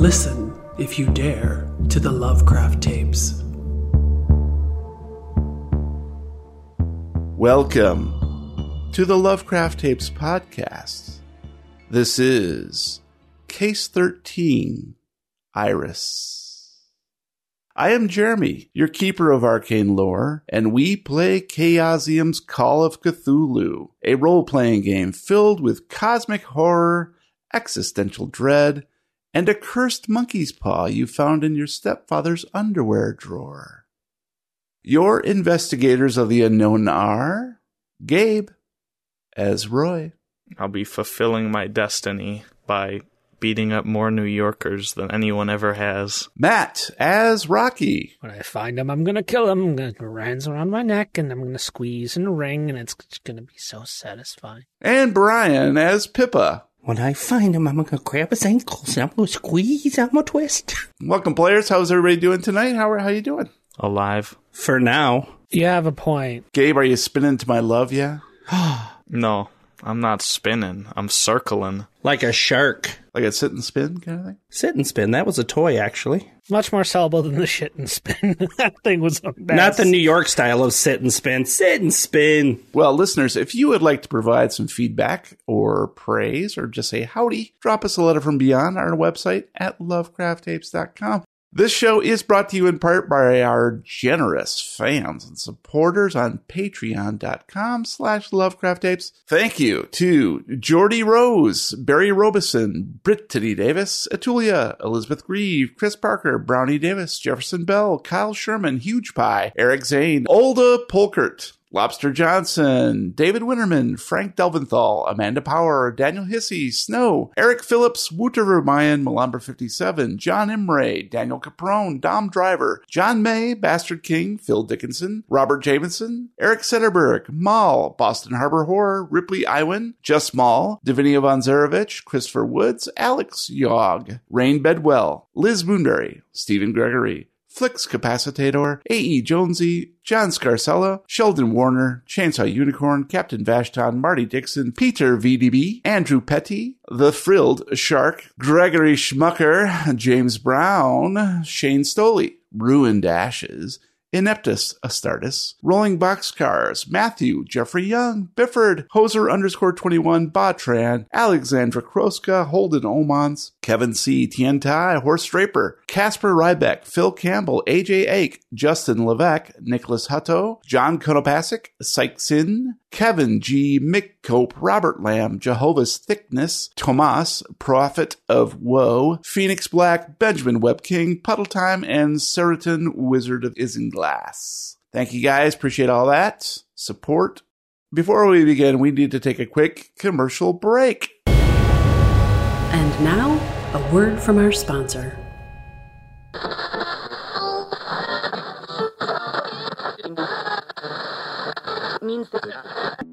Listen, if you dare, to the Lovecraft tapes. Welcome to the Lovecraft Tapes podcast. This is Case 13 Iris. I am Jeremy, your keeper of arcane lore, and we play Chaosium's Call of Cthulhu, a role playing game filled with cosmic horror, existential dread, and a cursed monkey's paw you found in your stepfather's underwear drawer. Your investigators of the unknown are Gabe as Roy, I'll be fulfilling my destiny by beating up more New Yorkers than anyone ever has. Matt as Rocky, When I find him, I'm gonna kill him. I'm gonna put hands around my neck, and I'm gonna squeeze and ring, and it's gonna be so satisfying. and Brian as Pippa. When I find him, I'm gonna grab his ankles and I'm gonna squeeze, I'm gonna twist. Welcome, players. How's everybody doing tonight? How are how you doing? Alive? For now. You have a point. Gabe, are you spinning to my love? Yeah, No, I'm not spinning. I'm circling. Like a shark. like a sit and spin kind of thing. Sit and spin. That was a toy, actually. Much more sellable than the shit and spin. that thing was a mess. Not the New York style of sit and spin. Sit and spin. Well, listeners, if you would like to provide some feedback or praise or just say howdy, drop us a letter from beyond our website at lovecrafttapes.com. This show is brought to you in part by our generous fans and supporters on patreon.com slash lovecrafttapes. Thank you to Jordy Rose, Barry Robeson, Brittany Davis, Atulia, Elizabeth Grieve, Chris Parker, Brownie Davis, Jefferson Bell, Kyle Sherman, Huge Pie, Eric Zane, Olda Polkert, Lobster Johnson, David Winterman, Frank Delventhal, Amanda Power, Daniel Hissey, Snow, Eric Phillips, Wouter Vermeyen, Malumber 57, John Imray, Daniel Caprone, Dom Driver, John May, Bastard King, Phil Dickinson, Robert Jameson, Eric Setterberg, Maul, Boston Harbor Horror, Ripley Iwin, Just Mall, Davinia Von Zarevich, Christopher Woods, Alex Yogg, Rain Bedwell, Liz Moonberry, Stephen Gregory, Flix Capacitator, A.E. Jonesy, John Scarcella, Sheldon Warner, Chainsaw Unicorn, Captain Vashton, Marty Dixon, Peter VDB, Andrew Petty, The Frilled Shark, Gregory Schmucker, James Brown, Shane Stoley, Ruined Ashes, Ineptus Astartes, Rolling Boxcars, Matthew, Jeffrey Young, Bifford, Hoser underscore 21, Botran, Alexandra Kroska, Holden Omans, Kevin C., Tientai, Horst Draper, Casper Rybeck, Phil Campbell, AJ Ake, Justin Levesque, Nicholas Hutto, John Konopasik, Sykes-In, Kevin G., Mick Cope, Robert Lamb, Jehovah's Thickness, Tomas, Prophet of Woe, Phoenix Black, Benjamin Webb King, Puddle Time, and Seriton Wizard of Isinglass. Thank you guys. Appreciate all that support. Before we begin, we need to take a quick commercial break. And now, a word from our sponsor.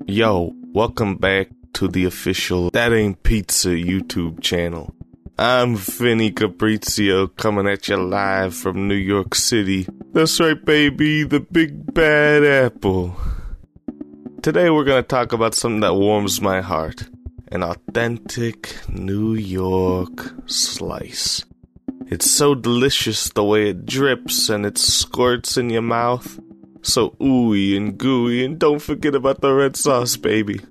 Yo, welcome back to the official That Ain't Pizza YouTube channel. I'm Vinny Caprizio coming at you live from New York City. That's right, baby, the big bad apple. Today we're gonna talk about something that warms my heart an authentic New York slice. It's so delicious the way it drips and it squirts in your mouth. So ooey and gooey, and don't forget about the red sauce, baby.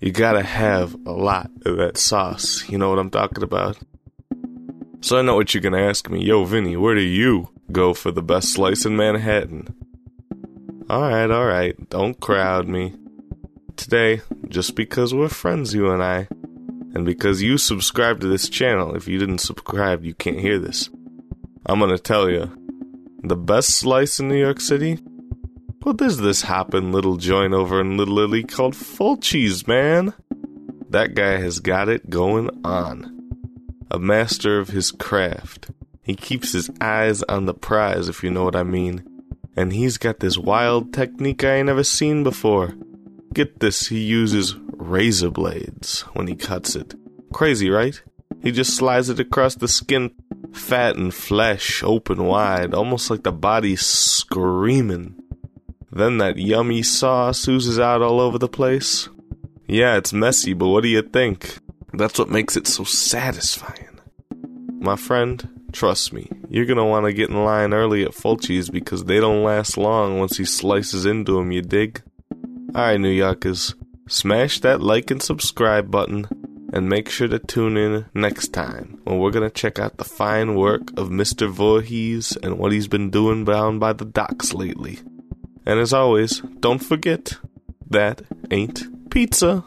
You gotta have a lot of that sauce, you know what I'm talking about? So I know what you're gonna ask me, yo, Vinny, where do you go for the best slice in Manhattan? Alright, alright, don't crowd me. Today, just because we're friends, you and I, and because you subscribe to this channel, if you didn't subscribe, you can't hear this. I'm gonna tell you, the best slice in New York City? Well, there's this hoppin' little joint over in Little Italy called Fulci's, man. That guy has got it going on. A master of his craft. He keeps his eyes on the prize, if you know what I mean. And he's got this wild technique I ain't never seen before. Get this, he uses razor blades when he cuts it. Crazy, right? He just slides it across the skin, fat and flesh, open wide, almost like the body's screaming. Then that yummy sauce oozes out all over the place. Yeah, it's messy, but what do you think? That's what makes it so satisfying. my friend, trust me, you're gonna want to get in line early at Fulci's because they don't last long once he slices into 'em, you dig? Alright, New Yorkers, smash that like and subscribe button and make sure to tune in next time when we're gonna check out the fine work of Mr. Voorhees and what he's been doing down by the docks lately. And as always, don't forget, that ain't pizza.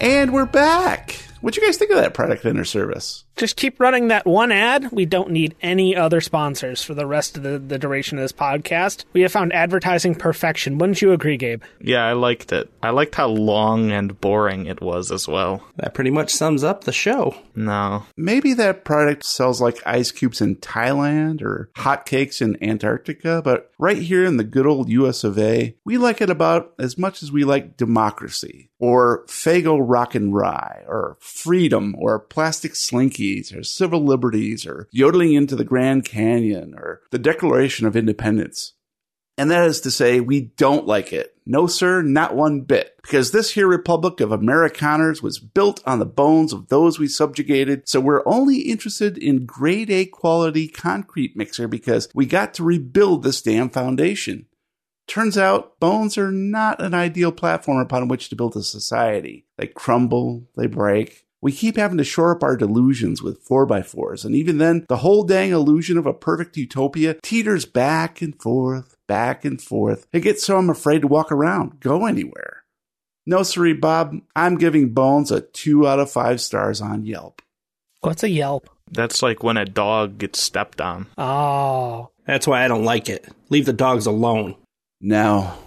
And we're back. What'd you guys think of that product vendor service? Just keep running that one ad. We don't need any other sponsors for the rest of the, the duration of this podcast. We have found advertising perfection. Wouldn't you agree, Gabe? Yeah, I liked it. I liked how long and boring it was as well. That pretty much sums up the show. No. Maybe that product sells like ice cubes in Thailand or hotcakes in Antarctica, but right here in the good old US of A, we like it about as much as we like democracy or Faygo Rock and Rye or freedom or plastic or civil liberties or yodeling into the Grand Canyon or the Declaration of Independence. And that is to say, we don't like it. No, sir, not one bit. Because this here Republic of Amerikaners was built on the bones of those we subjugated, so we're only interested in grade A quality concrete mixer because we got to rebuild this damn foundation. Turns out, bones are not an ideal platform upon which to build a society. They crumble, they break, we keep having to shore up our delusions with 4x4s, and even then, the whole dang illusion of a perfect utopia teeters back and forth, back and forth. It gets so I'm afraid to walk around, go anywhere. No, sorry, Bob, I'm giving Bones a 2 out of 5 stars on Yelp. What's a Yelp? That's like when a dog gets stepped on. Oh. That's why I don't like it. Leave the dogs alone. Now,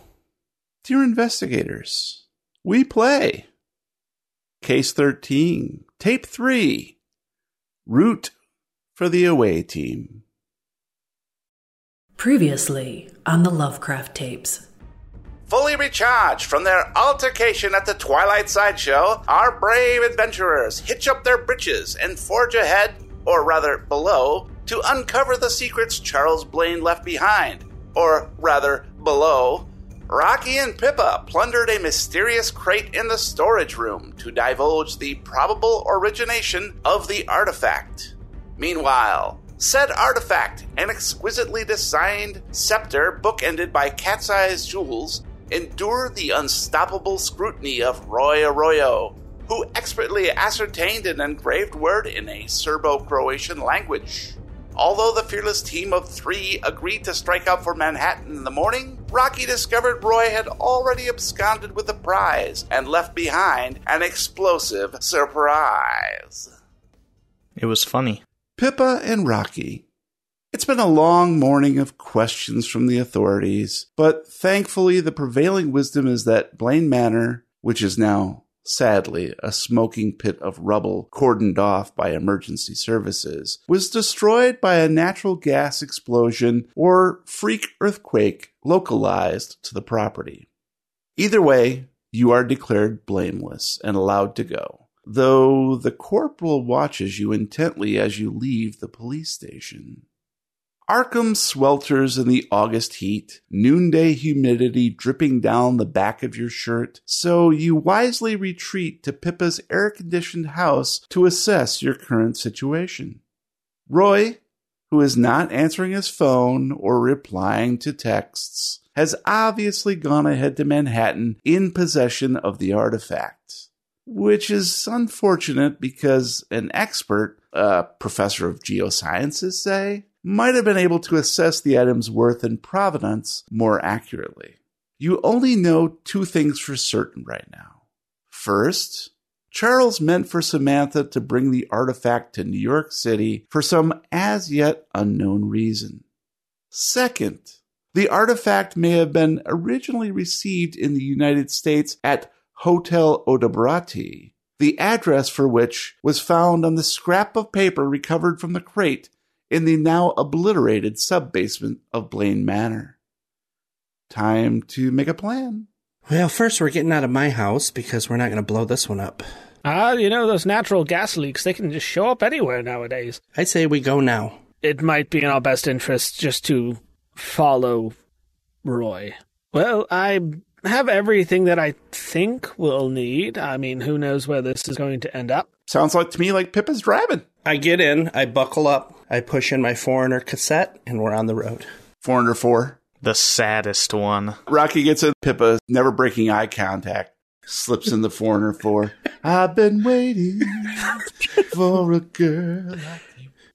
dear investigators, we play. Case 13, Tape 3, Root for the Away Team. Previously on the Lovecraft tapes. Fully recharged from their altercation at the Twilight Sideshow, our brave adventurers hitch up their breeches and forge ahead, or rather below, to uncover the secrets Charles Blaine left behind, or rather below, Rocky and Pippa plundered a mysterious crate in the storage room to divulge the probable origination of the artifact. Meanwhile, said artifact, an exquisitely designed scepter bookended by cat's eyes jewels, endured the unstoppable scrutiny of Roy Arroyo, who expertly ascertained an engraved word in a Serbo Croatian language. Although the fearless team of three agreed to strike out for Manhattan in the morning, Rocky discovered Roy had already absconded with the prize and left behind an explosive surprise. It was funny. Pippa and Rocky. It's been a long morning of questions from the authorities, but thankfully the prevailing wisdom is that Blaine Manor, which is now sadly, a smoking pit of rubble cordoned off by emergency services, was destroyed by a natural gas explosion or freak earthquake localized to the property. Either way, you are declared blameless and allowed to go, though the corporal watches you intently as you leave the police station. Arkham swelters in the August heat, noonday humidity dripping down the back of your shirt, so you wisely retreat to Pippa's air conditioned house to assess your current situation. Roy, who is not answering his phone or replying to texts, has obviously gone ahead to Manhattan in possession of the artifact. Which is unfortunate because an expert, a professor of geosciences, say, might have been able to assess the item's worth and provenance more accurately. You only know two things for certain right now. First, Charles meant for Samantha to bring the artifact to New York City for some as yet unknown reason. Second, the artifact may have been originally received in the United States at Hotel Odebrati, the address for which was found on the scrap of paper recovered from the crate in the now obliterated sub basement of Blaine Manor. Time to make a plan. Well, first we're getting out of my house because we're not going to blow this one up. Ah, you know, those natural gas leaks, they can just show up anywhere nowadays. I'd say we go now. It might be in our best interest just to follow Roy. Well, I have everything that I think we'll need. I mean, who knows where this is going to end up? Sounds like to me like Pippa's driving. I get in, I buckle up, I push in my foreigner cassette, and we're on the road. Foreigner 4. The saddest one. Rocky gets in. Pippa, never breaking eye contact, slips in the Foreigner 4. I've been waiting for a girl.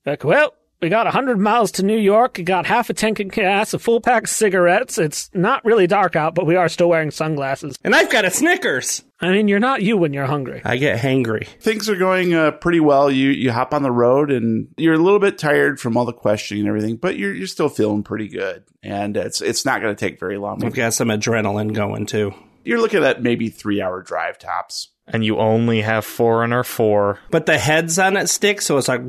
Like, well, we got 100 miles to New York. We got half a tank of gas, a full pack of cigarettes. It's not really dark out, but we are still wearing sunglasses. And I've got a Snickers. I mean, you're not you when you're hungry. I get hangry. Things are going uh, pretty well. You you hop on the road and you're a little bit tired from all the questioning and everything, but you're you're still feeling pretty good. And it's it's not going to take very long. We've got some adrenaline going too. You're looking at maybe three hour drive tops. And you only have Foreigner 4. But the heads on it stick, so it's like.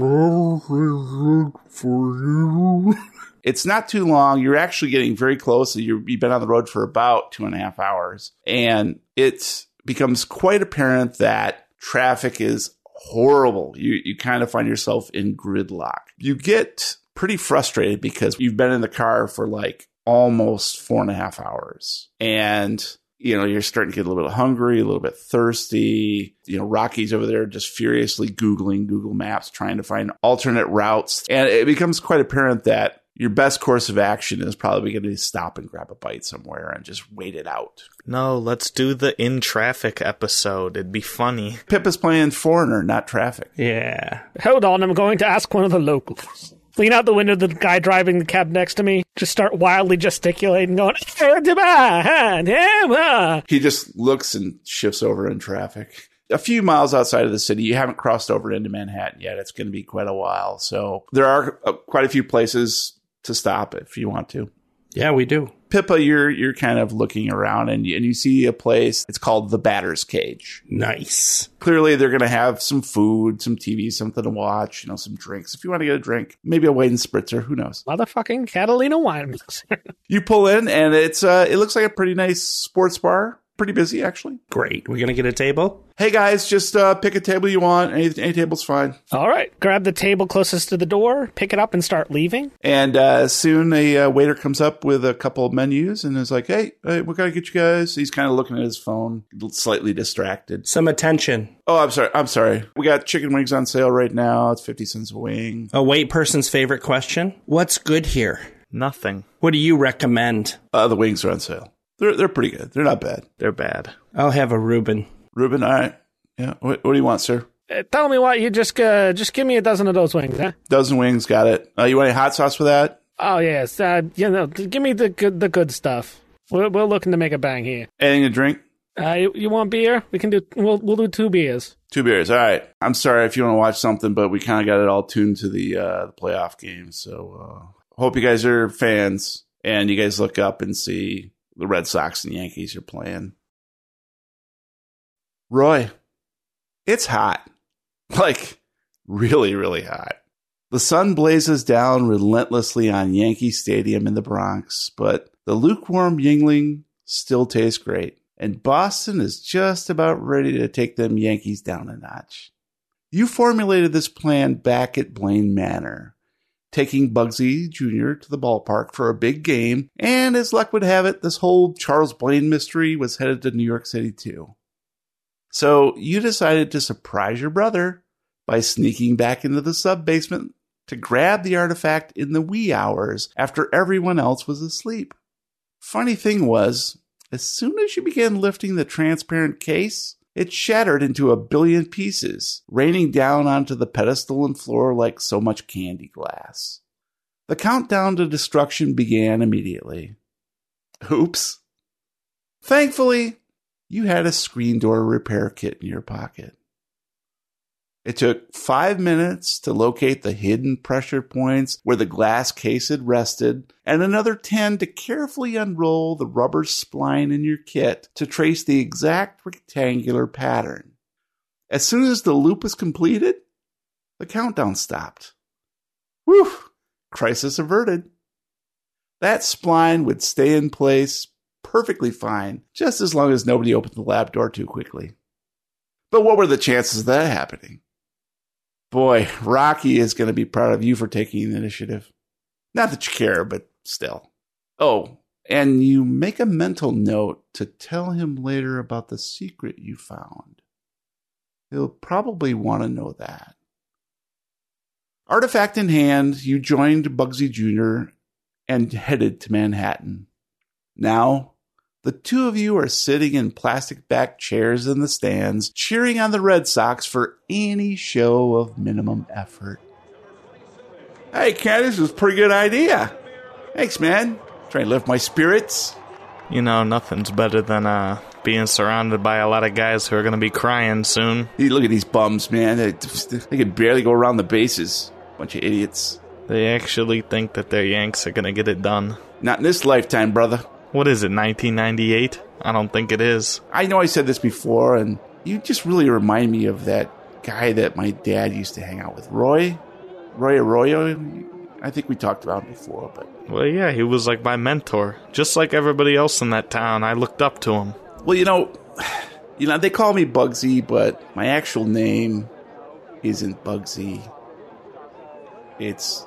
It's not too long. You're actually getting very close. you you've been on the road for about two and a half hours, and it becomes quite apparent that traffic is horrible. You you kind of find yourself in gridlock. You get pretty frustrated because you've been in the car for like almost four and a half hours, and you know, you're starting to get a little bit hungry, a little bit thirsty. You know, Rocky's over there just furiously Googling Google Maps, trying to find alternate routes. And it becomes quite apparent that your best course of action is probably going to be stop and grab a bite somewhere and just wait it out. No, let's do the in traffic episode. It'd be funny. Pip is playing Foreigner, not Traffic. Yeah. Hold on, I'm going to ask one of the locals. Lean out the window of the guy driving the cab next to me. Just start wildly gesticulating, going, He just looks and shifts over in traffic. A few miles outside of the city, you haven't crossed over into Manhattan yet. It's going to be quite a while. So there are uh, quite a few places to stop if you want to. Yeah, we do. Pippa, you're you're kind of looking around and you, and you see a place. It's called the Batter's Cage. Nice. Clearly, they're going to have some food, some TV, something to watch. You know, some drinks. If you want to get a drink, maybe a White and Spritzer. Who knows? Motherfucking Catalina wine mixer. You pull in, and it's uh, it looks like a pretty nice sports bar. Pretty busy, actually. Great. We're going to get a table? Hey guys, just uh, pick a table you want. Any, any table's fine. All right. Grab the table closest to the door, pick it up, and start leaving. And uh, soon a uh, waiter comes up with a couple of menus and is like, "Hey, hey what can I get you guys?" He's kind of looking at his phone, slightly distracted. Some attention. Oh, I'm sorry. I'm sorry. We got chicken wings on sale right now. It's fifty cents a wing. A white person's favorite question What's good here? Nothing. What do you recommend? Uh, the wings are on sale. They're they're pretty good. They're not bad. They're bad. I'll have a Reuben. Reuben, all right. Yeah. What, what do you want, sir? Uh, tell me what you just uh, just give me a dozen of those wings, huh? Dozen wings. Got it. Uh, you want any hot sauce for that? Oh yes, uh, you know, give me the good the good stuff. We're, we're looking to make a bang here. Anything to drink? Uh, you, you want beer? We can do. We'll we'll do two beers. Two beers. All right. I'm sorry if you want to watch something, but we kind of got it all tuned to the uh, the playoff game. So uh, hope you guys are fans and you guys look up and see the Red Sox and Yankees are playing. Roy, it's hot. Like, really, really hot. The sun blazes down relentlessly on Yankee Stadium in the Bronx, but the lukewarm Yuengling still tastes great. And Boston is just about ready to take them Yankees down a notch. You formulated this plan back at Blaine Manor, taking Bugsy Jr. to the ballpark for a big game, and as luck would have it, this whole Charles Blaine mystery was headed to New York City too. So you decided to surprise your brother by sneaking back into the sub basement to grab the artifact in the wee hours after everyone else was asleep. Funny thing was, as soon as you began lifting the transparent case, it shattered into a billion pieces, raining down onto the pedestal and floor like so much candy glass. The countdown to destruction began immediately. Oops. Thankfully, you had a screen door repair kit in your pocket. It took five minutes to locate the hidden pressure points where the glass case had rested, and another 10 to carefully unroll the rubber spline in your kit to trace the exact rectangular pattern. As soon as the loop was completed, the countdown stopped. Whew! Crisis averted. That spline would stay in place perfectly fine, just as long as nobody opened the lab door too quickly. But what were the chances of that happening? Boy, Rocky is going to be proud of you for taking the initiative. Not that you care, but still. Oh, And you make a mental note to tell him later about the secret you found. He'll probably want to know that. Artifact in hand, you joined Bugsy Jr. and headed to Manhattan. Now, the two of you are sitting in plastic backed chairs in the stands, cheering on the Red Sox for any show of minimum effort. Hey, Ken, this is a pretty good idea. Thanks, man. Trying to lift my spirits. You know, nothing's better than uh, being surrounded by a lot of guys who are going to be crying soon. Hey, look at these bums, man. They, they can barely go around the bases. Bunch of idiots. They actually think that their Yanks are going to get it done. Not in this lifetime, brother. What is it, 1998? I don't think it is. I know I said this before, and you just really remind me of that guy that my dad used to hang out with, Roy. Roy Arroyo. I think we talked about him before, but Well, yeah, he was like my mentor. Just like everybody else in that town, I looked up to him. well, you know, you know they call me Bugsy, but my actual name isn't Bugsy. It's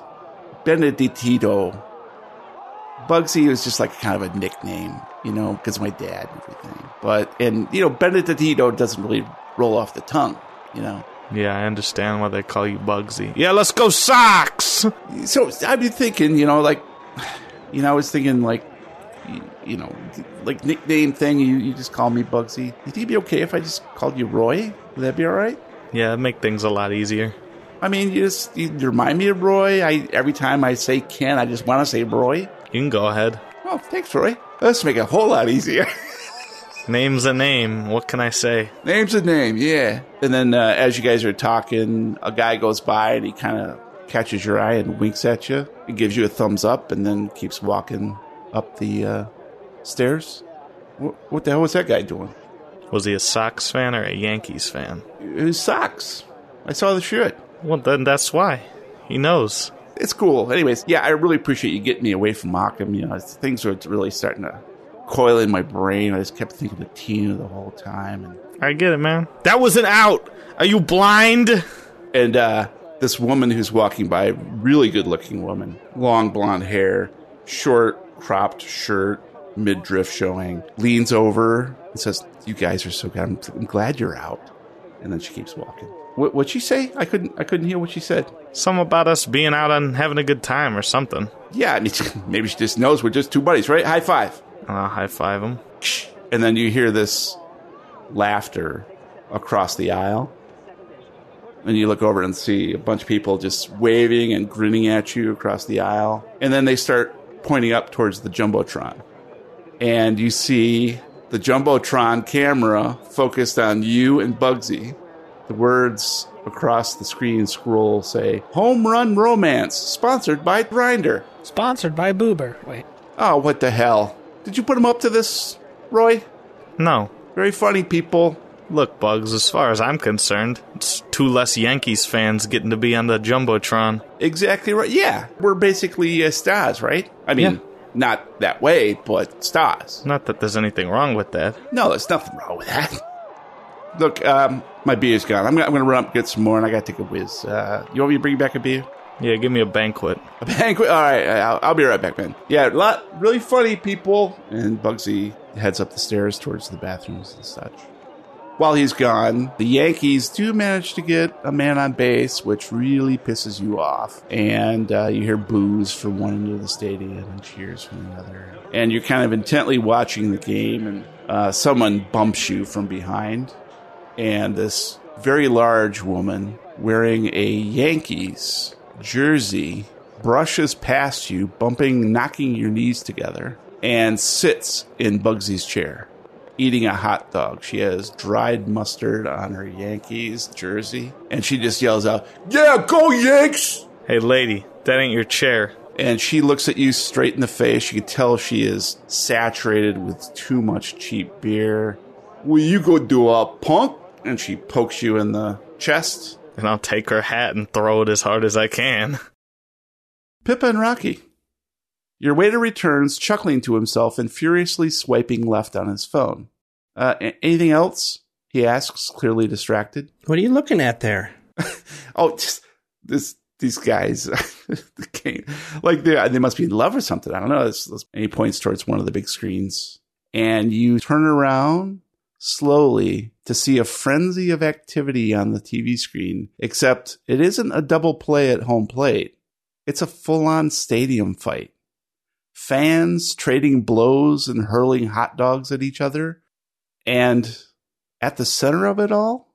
Benedictito. Bugsy was just like kind of a nickname, you know, because my dad and everything. But and you know, Benedictito doesn't really roll off the tongue, you know. Yeah, I understand why they call you Bugsy. Yeah, let's go Sox! So I've been thinking, you know, like, you know, I was thinking like, you, you know, like nickname thing. You, you just call me Bugsy. You think it'd be okay if I just called you Roy? Would that be all right? Yeah, it'd make things a lot easier. I mean, you just you remind me of Roy. I every time I say Ken, I just want to say Roy. You can go ahead. Oh, thanks, Roy. Let's make it a whole lot easier. Name's a name. What can I say? Name's a name, yeah. And then uh, as you guys are talking, a guy goes by and he kind of catches your eye and winks at you. He gives you a thumbs up and then keeps walking up the uh, stairs. What, what the hell was that guy doing? Was he a Sox fan or a Yankees fan? His socks. I saw the shirt. Well, then that's why. He knows. It's cool. Anyways, yeah, I really appreciate you getting me away from Arkham. You know, things were really starting to coil in my brain. I just kept thinking of Tina the whole time. And I get it, man. That was an out! Are you blind? and uh, this woman who's walking by, really good looking woman, long blonde hair, short cropped shirt, midriff showing, leans over and says, "You guys are so good. I'm, I'm glad you're out." And then she keeps walking. What what'd she say? I couldn't I couldn't hear what she said. Some about us being out and having a good time or something. Yeah, I mean, maybe she just knows we're just two buddies, right? High five. I'll high five him. And then you hear this laughter across the aisle. And you look over and see a bunch of people just waving and grinning at you across the aisle. And then they start pointing up towards the Jumbotron. And you see the Jumbotron camera focused on you and Bugsy. The words across the screen scroll say, Home Run Romance, sponsored by Grindr. Sponsored by Boober. Wait. Oh, what the hell? Did you put him up to this, Roy? No. Very funny, people. Look, Bugs, as far as I'm concerned, it's two less Yankees fans getting to be on the Jumbotron. Exactly right. Yeah, we're basically uh, stars, right? I mean, Yeah. not that way, but stars. Not that there's anything wrong with that. No, there's nothing wrong with that. Look, um, my beer's gone. I'm gonna, I'm gonna run up and get some more, and I gotta take a whiz. Uh, you want me to bring back a beer? Yeah, give me a banquet. A banquet? All right, I'll, I'll be right back, man. Yeah, a lot really funny people. And Bugsy heads up the stairs towards the bathrooms and such. While he's gone, the Yankees do manage to get a man on base, which really pisses you off. And uh, you hear boos from one end of the stadium and cheers from the other. And you're kind of intently watching the game, and uh, someone bumps you from behind. And this very large woman wearing a Yankees jersey brushes past you, bumping, knocking your knees together, and sits in Bugsy's chair, eating a hot dog. She has dried mustard on her Yankees jersey, and she just yells out, Yeah, go Yanks! Hey, lady, that ain't your chair. And she looks at you straight in the face. You can tell she is saturated with too much cheap beer. Will you go do a punk? And she pokes you in the chest. And I'll take her hat and throw it as hard as I can. Pippa and Rocky. Your waiter returns, chuckling to himself and furiously swiping left on his phone. Uh, a- anything else? He asks, clearly distracted. What are you looking at there? Oh, just this these guys, the game, like they they must be in love or something. I don't know. It's, it's- and he points towards one of the big screens, and you turn around slowly to see a frenzy of activity on the TV screen. Except it isn't a double play at home plate; it's a full on stadium fight. Fans trading blows and hurling hot dogs at each other, and at the center of it all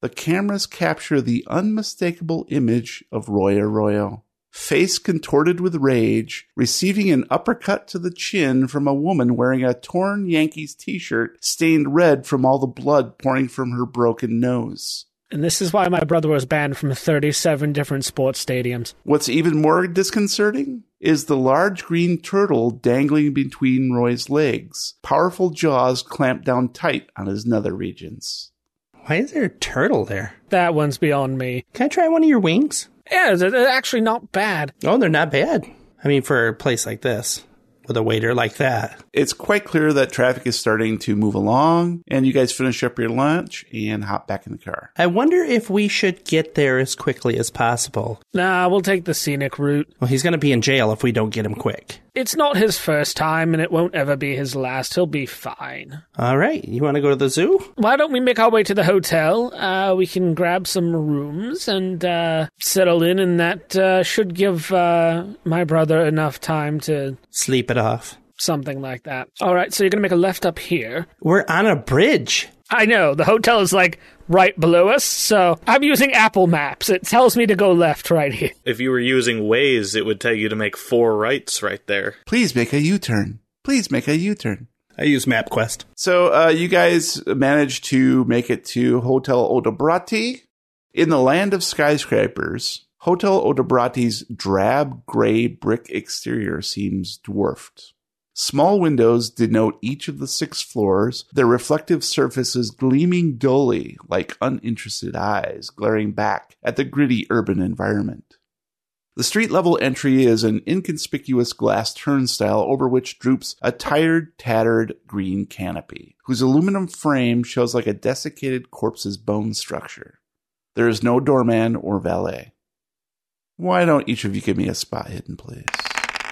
the cameras capture the unmistakable image of Roy Arroyo, face contorted with rage, receiving an uppercut to the chin from a woman wearing a torn Yankees t shirt stained red from all the blood pouring from her broken nose. And this is why my brother was banned from 37 different sports stadiums. What's even more disconcerting is the large green turtle dangling between Roy's legs, powerful jaws clamped down tight on his nether regions. Why is there a turtle there? That one's beyond me. Can I try one of your wings? Yeah, they're actually not bad. Oh, they're not bad. I mean, for a place like this, with a waiter like that. It's quite clear that traffic is starting to move along, and you guys finish up your lunch and hop back in the car. I wonder if we should get there as quickly as possible. Nah, we'll take the scenic route. Well, he's going to be in jail if we don't get him quick. It's not his first time, and it won't ever be his last. He'll be fine. All right, you want to go to the zoo? Why don't we make our way to the hotel? Uh, we can grab some rooms and uh, settle in, and that uh, should give uh, my brother enough time to Sleep it off. something like that. All right, so you're gonna make a left up here. We're on a bridge. I know the hotel is like right below us, so I'm using Apple Maps. It tells me to go left right here. If you were using Waze, it would tell you to make four rights right there. Please make a U turn. Please make a U turn. I use MapQuest. So, uh, you guys managed to make it to Hotel Odobrati. In the land of skyscrapers, Hotel Odobrati's drab gray brick exterior seems dwarfed. Small windows denote each of the six floors, their reflective surfaces gleaming dully like uninterested eyes glaring back at the gritty urban environment. The street level entry is an inconspicuous glass turnstile over which droops a tired, tattered green canopy, whose aluminum frame shows like a desiccated corpse's bone structure. There is no doorman or valet. Why don't each of you give me a spot hidden, please?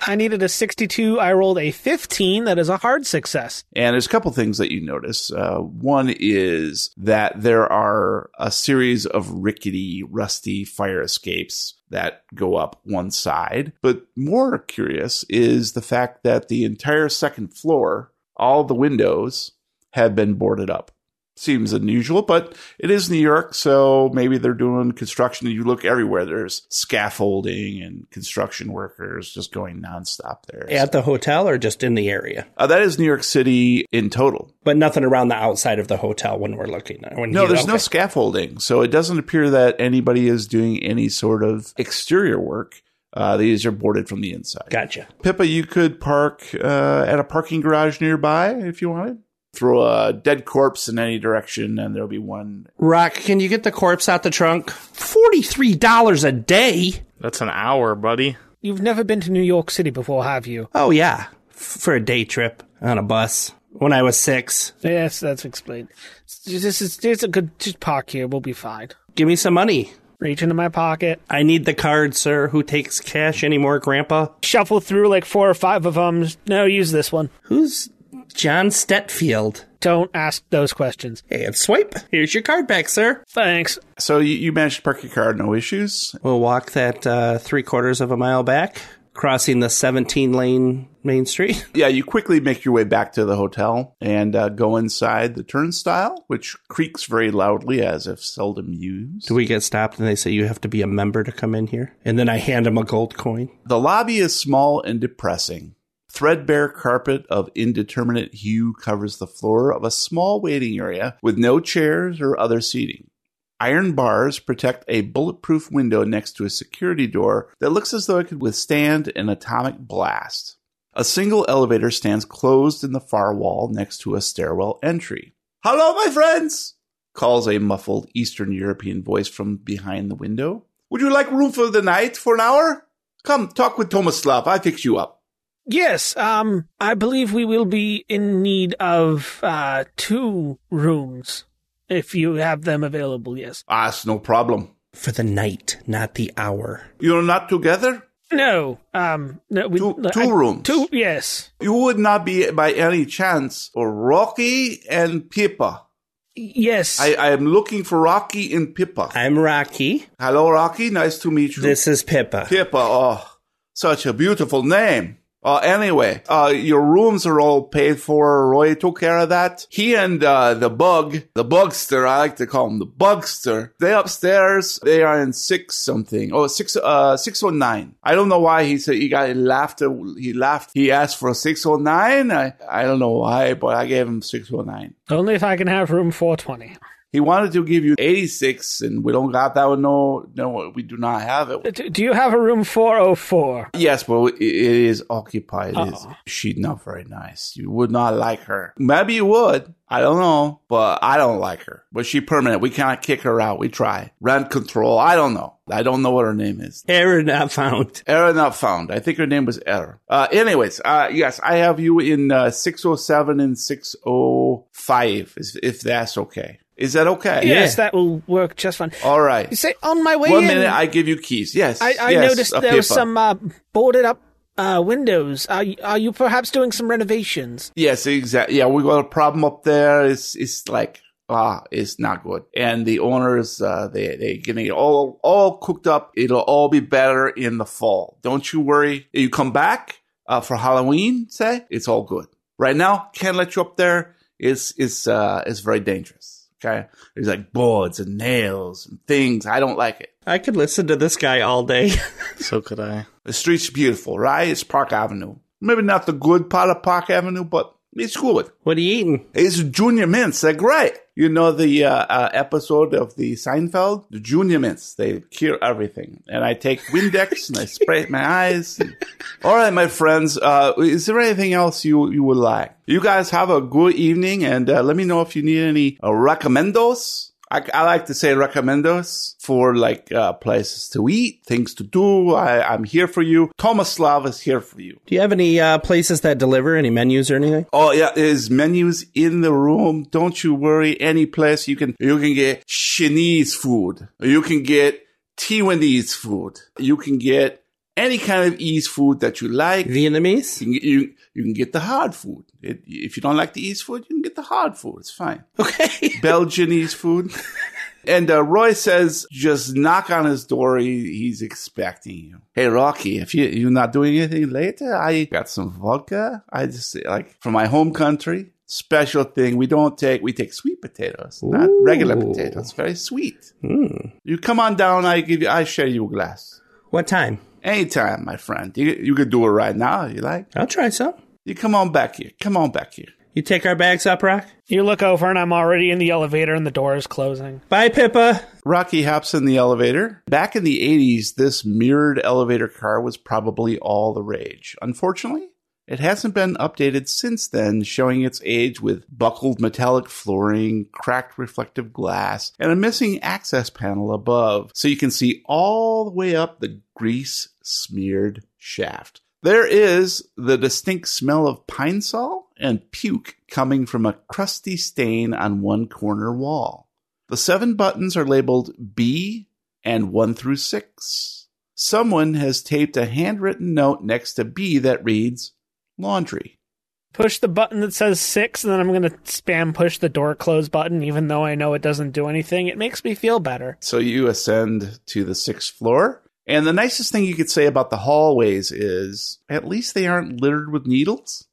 I needed a 62. I rolled a 15. That is a hard success. And there's a couple things that you notice. Uh, one is that there are a series of rickety, rusty fire escapes that go up one side. But more curious is the fact that the entire second floor, all the windows, have been boarded up. Seems unusual, but it is New York, so maybe they're doing construction. You look everywhere, there's scaffolding and construction workers just going nonstop there. At the hotel or just in the area? Uh, that is New York City in total. But nothing around the outside of the hotel when we're looking when No, there's no scaffolding, so it doesn't appear that anybody is doing any sort of exterior work. Uh, these are boarded from the inside. Gotcha. Pippa, you could park uh, at a parking garage nearby if you wanted. Throw a dead corpse in any direction, and there'll be one. Rock, can you get the corpse out the trunk? Forty-three dollars a day. That's an hour, buddy. You've never been to New York City before, have you? Oh yeah, F- for a day trip on a bus when I was six. Yes, that's explained. This is it's a good just park here. We'll be fine. Give me some money. Reach into my pocket, I need the card, sir. Who takes cash anymore, Grandpa? shuffle through like four or five of them. No, use this one. Who's John Stetfield? Don't ask those questions. Hey, and swipe. Here's your card back, sir. Thanks. So you, you managed to park your car, no issues. We'll walk that uh, three quarters of a mile back, crossing the 17 lane main street. Yeah, you quickly make your way back to the hotel and uh, go inside the turnstile, which creaks very loudly as if seldom used. Do we get stopped and they say you have to be a member to come in here? And then I hand him a gold coin. The lobby is small and depressing. Threadbare carpet of indeterminate hue covers the floor of a small waiting area with no chairs or other seating. Iron bars protect a bulletproof window next to a security door that looks as though it could withstand an atomic blast. A single elevator stands closed in the far wall next to a stairwell entry. Hello, my friends! calls a muffled Eastern European voice from behind the window. Would you like room for the night for an hour? Come, talk with Tomislav. I fix you up. Yes, um, I believe we will be in need of uh two rooms if you have them available. Yes. Ah, it's no problem. For the night, not the hour. You're not together? No, um, no, we, Two- I- two rooms. Two, yes, You would not be by any chance Rocky and Pippa. yes. I, I am looking for Rocky and Pippa. I'm Rocky. Hello, Rocky. Nice to meet you. This is Pippa. Pippa. Oh, such a beautiful name. Uh, anyway, uh, your rooms are all paid for. Roy took care of that. He and, uh, the bug, the bugster, I like to call him the bugster. They upstairs, they are in six something. Oh, six, uh, 609. I don't know why he said he got, he laughed, he laughed. He asked for 609. I, I don't know why, but I gave him 609. Only if I can have room 420. He wanted to give you 86 and we don't got that one. No, no, we do not have it. Do you have a room 404? Yes, but it it is occupied. It is- Uh-oh. She's not very nice. You would not like her. Maybe you would. I don't know, but I don't like her. But she permanent. We cannot kick her out. We try. Rent control. I don't know. I don't know what her name is. Error not found. Error not found. I think her name was Error. Uh, anyways, uh, yes, I have you in uh, 607 and 605, if, if that's okay. Is that okay? Yes, that will work just fine. All right. You say on my way One in, minute, I give you keys. Yes. I, I yes, noticed a there was Pippa. some uh, boarded up uh, windows. Are, y- are you perhaps doing some renovations? Yes, exactly. Yeah, we got a problem up there. It's it's like ah, it's not good. And the owners, uh, they they getting it all all cooked up. It'll all be better in the fall. Don't you worry. You come back uh, for Halloween, say it's all good. Right now, can't let you up there. It's it's uh it's very dangerous. Okay, there's like boards and nails and things. I don't like it. I could listen to this guy all day. So could I. The street's beautiful, right? It's Park Avenue. Maybe not the good part of Park Avenue, but it's good. what are you eating? It's Junior Mints. They're great. You know the uh, uh, episode of the Seinfeld? The Junior Mints. They cure everything. And I take Windex and I spray my eyes. All right, my friends. Uh, is there anything else you, you would like? You guys have a good evening and uh, let me know if you need any uh, recommendos. I, I like to say recommendos for like uh, places to eat, things to do. I, I'm here for you. Tomislav is here for you. Do you have any uh, places that deliver any menus or anything? Oh yeah, there's menus in the room. Don't you worry. Any place you can you can get Chinese food. You can get Taiwanese food. You can get any kind of East food that you like. You Vietnamese? can get, you, you can get the hard food. It, if you don't like the East food, you can get the hard food. It's fine. Okay. Belgianese food. And uh, Roy says, just knock on his door. He, he's expecting you. Hey, Rocky, if you, you're not doing anything later, I got some vodka. I just like from my home country. Special thing. We don't take, we take sweet potatoes, not regular potatoes. Very sweet. Hmm. You come on down. I give you, I share you a glass. What time? Anytime, my friend. You, you could do it right now if you like. I'll try some. You come on back here. Come on back here. You take our bags up, Rock? You look over and I'm already in the elevator and the door is closing. Bye, Pippa. Rocky hops in the elevator. Back in the 80s, this mirrored elevator car was probably all the rage. Unfortunately, it hasn't been updated since then, showing its age with buckled metallic flooring, cracked reflective glass, and a missing access panel above, so you can see all the way up the grease smeared shaft. There is the distinct smell of pine sol and puke coming from a crusty stain on one corner wall. The seven buttons are labeled B and 1 through 6. Someone has taped a handwritten note next to B that reads laundry. Push the button that says six, and then I'm going to spam push the door close button, even though I know it doesn't do anything. It makes me feel better. So you ascend to the sixth floor. And the nicest thing you could say about the hallways is at least they aren't littered with needles.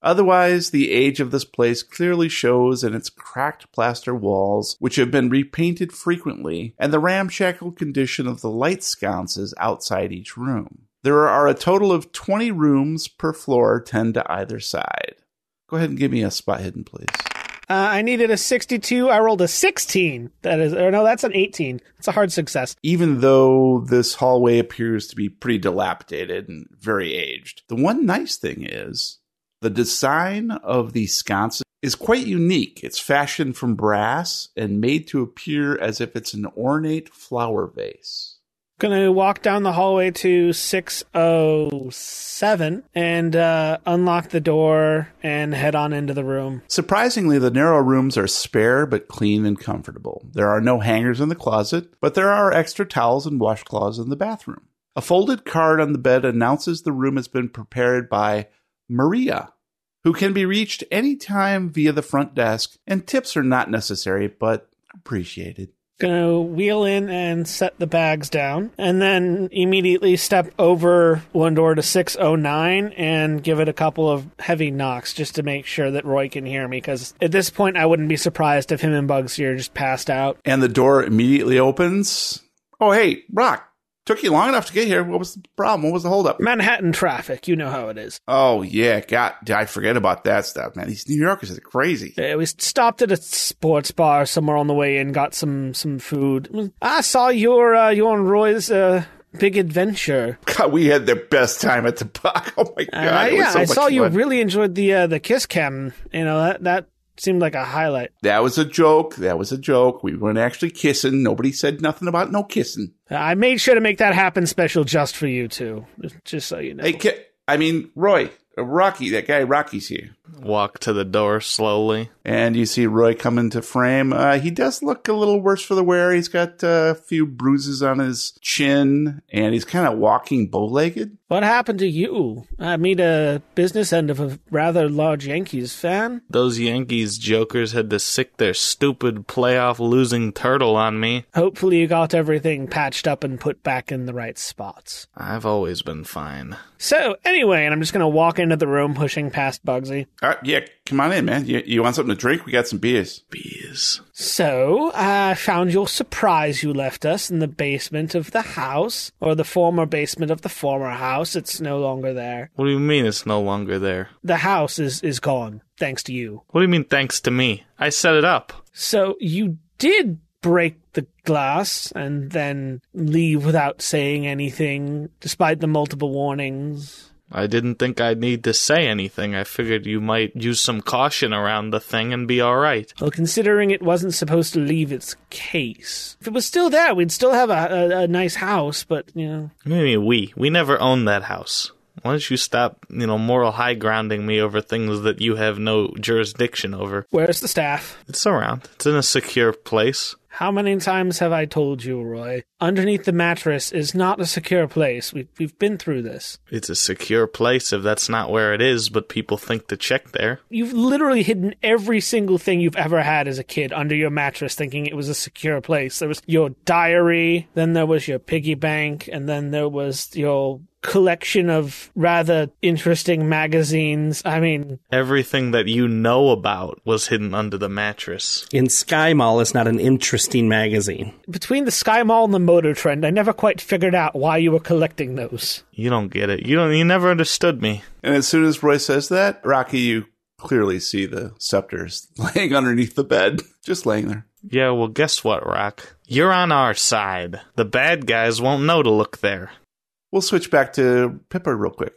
Otherwise, the age of this place clearly shows in its cracked plaster walls, which have been repainted frequently, and the ramshackle condition of the light sconces outside each room. There are a total of 20 rooms per floor, 10 to either side. Go ahead and give me a spot hidden, please. Uh, I needed a 62. I rolled a 16. That is, or no, that's an 18. It's a hard success. even though this hallway appears to be pretty dilapidated and very aged. The one nice thing is the design of the sconces is quite unique. It's fashioned from brass and made to appear as if it's an ornate flower vase. Gonna walk down the hallway to 607 and uh, unlock the door and head on into the room. Surprisingly, the narrow rooms are spare but clean and comfortable. There are no hangers in the closet, but there are extra towels and washcloths in the bathroom. A folded card on the bed announces the room has been prepared by Maria, who can be reached anytime via the front desk, and tips are not necessary but appreciated. Gonna wheel in and set the bags down, and then immediately step over one door to 609 and give it a couple of heavy knocks just to make sure that Roy can hear me. Because at this point, I wouldn't be surprised if him and Bugsy are just passed out. And the door immediately opens. Oh, hey, Rock, took you long enough to get here. What was the problem? What was the holdup? Manhattan traffic, you know how it is. Oh, yeah, God, I forget about that stuff, man. These New Yorkers are crazy. Uh, we stopped at a sports bar somewhere on the way in, got some some food. I saw your uh, your and Roy's uh, big adventure. God, we had the best time at the park. Oh, my God. Uh, it was yeah, so I saw you really enjoyed the uh, the kiss cam. You know that that seemed like a highlight. That was a joke. That was a joke. We weren't actually kissing. Nobody said nothing about no kissing. I made sure to make that happen special just for you two, just so you know. Hey, I mean, Roy, uh, Rocky, that guy Rocky's here. Walk to the door slowly. And you see Roy come into frame. Uh, he does look a little worse for the wear. He's got uh, a few bruises on his chin, and he's kind of walking bow legged. What happened to you? I meet a business end of a rather large Yankees fan. Those Yankees jokers had to sick their stupid playoff losing turtle on me. Hopefully, you got everything patched up and put back in the right spots. I've always been fine. So, anyway, and I'm just going to walk into the room pushing past Bugsy. All right, yeah, come on in, man. You, you want something to drink? We got some beers. Beers. So, I found your surprise you left us in the basement of the house, or the former basement of the former house. It's no longer there. What do you mean it's no longer there? The house is, is gone, thanks to you. What do you mean thanks to me? I set it up. So, you did break the glass and then leave without saying anything, despite the multiple warnings. I didn't think I'd need to say anything. I figured you might use some caution around the thing and be alright. Well, considering it wasn't supposed to leave its case, if it was still there, we'd still have a, a, a nice house, but, you know. Maybe we. We never owned that house. Why don't you stop, you know, moral high grounding me over things that you have no jurisdiction over? Where's the staff? It's around. It's in a secure place. How many times have I told you, Roy? Underneath the mattress is not a secure place. We've, we've been through this. It's a secure place if that's not where it is, but people think to check there. You've literally hidden every single thing you've ever had as a kid under your mattress thinking it was a secure place. There was your diary, then there was your piggy bank, and then there was your collection of rather interesting magazines. I mean, Everything that you know about was hidden under the mattress. In Sky Mall is not an interesting magazine. between the Sky Mall and the Motor Trend, I never quite figured out why you were collecting those. You don't get it. You don't. You never understood me. And as soon as Roy says that, Rocky, you clearly see the scepters laying underneath the bed, just laying there. Yeah. Well, guess what, Rock? You're on our side. The bad guys won't know to look there. We'll switch back to Pippa real quick.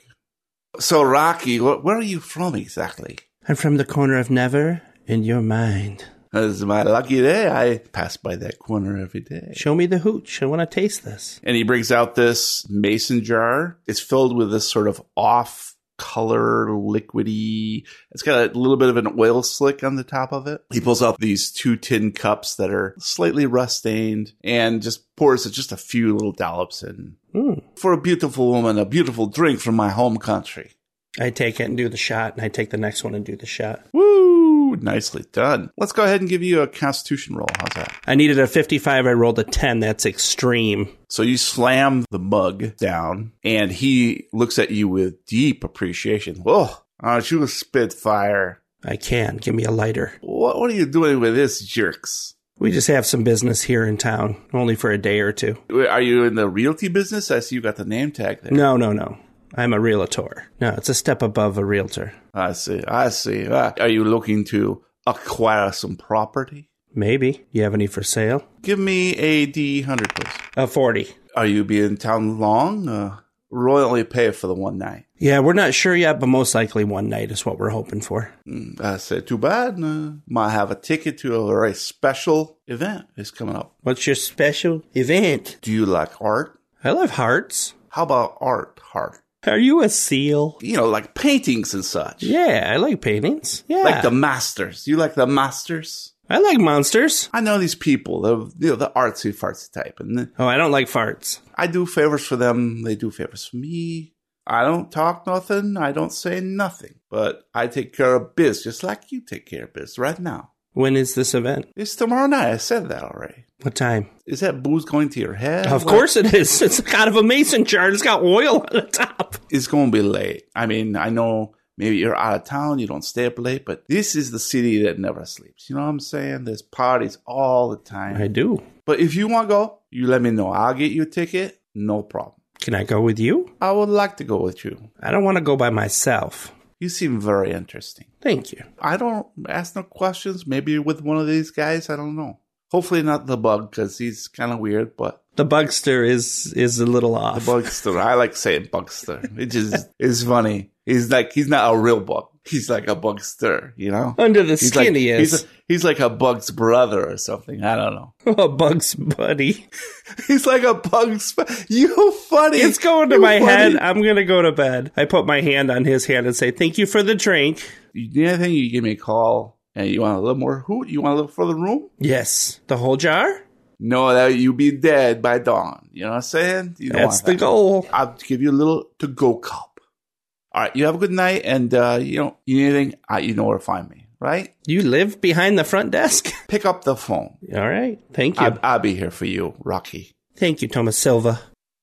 So, Rocky, where are you from exactly? I'm from the corner of Never in your mind. This is my lucky day. I pass by that corner every day. Show me the hooch. I want to taste this. And he brings out this mason jar. It's filled with this sort of off color, liquidy. It's got a little bit of an oil slick on the top of it. He pulls out these two tin cups that are slightly rust stained and just pours it just a few little dollops in. Mm. For a beautiful woman, a beautiful drink from my home country. I take it and do the shot, and I take the next one and do the shot. Woo! Nicely done. Let's go ahead and give you a constitution roll. How's that? I needed a 55. I rolled a 10. That's extreme. So you slam the mug down, and he looks at you with deep appreciation. Oh, aren't you a spitfire? I can. Give me a lighter. What, what are you doing with this, jerks? We just have some business here in town, only for a day or two. Are you in the realty business? I see you got the name tag there. No, no, no. I'm a realtor. No, it's a step above a realtor. I see. I see. Ah, are you looking to acquire some property? Maybe. You have any for sale? Give me a D100, please. A 40. Are you be in town long? Uh, Roy only pay for the one night. Yeah, we're not sure yet, but most likely one night is what we're hoping for. Mm, I said, too bad. Uh, might have a ticket to a very special event. It's coming up. What's your special event? Do you like art? I love hearts. How about art, heart? Are you a seal? You know, like paintings and such. Yeah, I like paintings. Yeah. Like the masters. You like the masters? I like monsters. I know these people, the you know, the artsy fartsy type, and Oh, I don't like farts. I do favors for them. They do favors for me. I don't talk nothing. I don't say nothing, but I take care of biz just like you take care of biz right now. When is this event? It's tomorrow night. I said that already. What time? Is that booze going to your head? Of What- course it is. It's kind of a mason jar. It's got oil on the top. It's going to be late. I mean, I know maybe you're out of town, you don't stay up late, but this is the city that never sleeps. You know what I'm saying? There's parties all the time. I do. But if you want to go, you let me know. I'll get you a ticket. No problem. Can I go with you? I would like to go with you. I don't want to go by myself. You seem very interesting. Thank you. I don't ask no questions. Maybe with one of these guys. I don't know. Hopefully not the bug because he's kind of weird. But The bugster is is a little off. the bugster, I like saying bugster. It just is funny. He's like he's not a real bug. He's like a bugster. You know. Under the He's skin like, he He's, is. a- he's like a bug's brother or something. I don't know. a bug's buddy. He's like a bug's. You funny. It's going to You my funny. head. I'm going to go to bed. I put my hand on his hand and say, Thank you for the drink. You need anything? You give me a call. And you want a little more hoot? You want a little for the room? Yes. The whole jar? No, that you be dead by dawn. You know what I'm saying? You don't That's want the that. goal. I'll give you a little to go cup. All right, you have a good night, and uh, you know you need anything, uh, you know where to find me. Right? You live behind the front desk? Pick up the phone. All right. Thank you. I, I'll be here for you, Rocky. Thank you, Thomas Silva.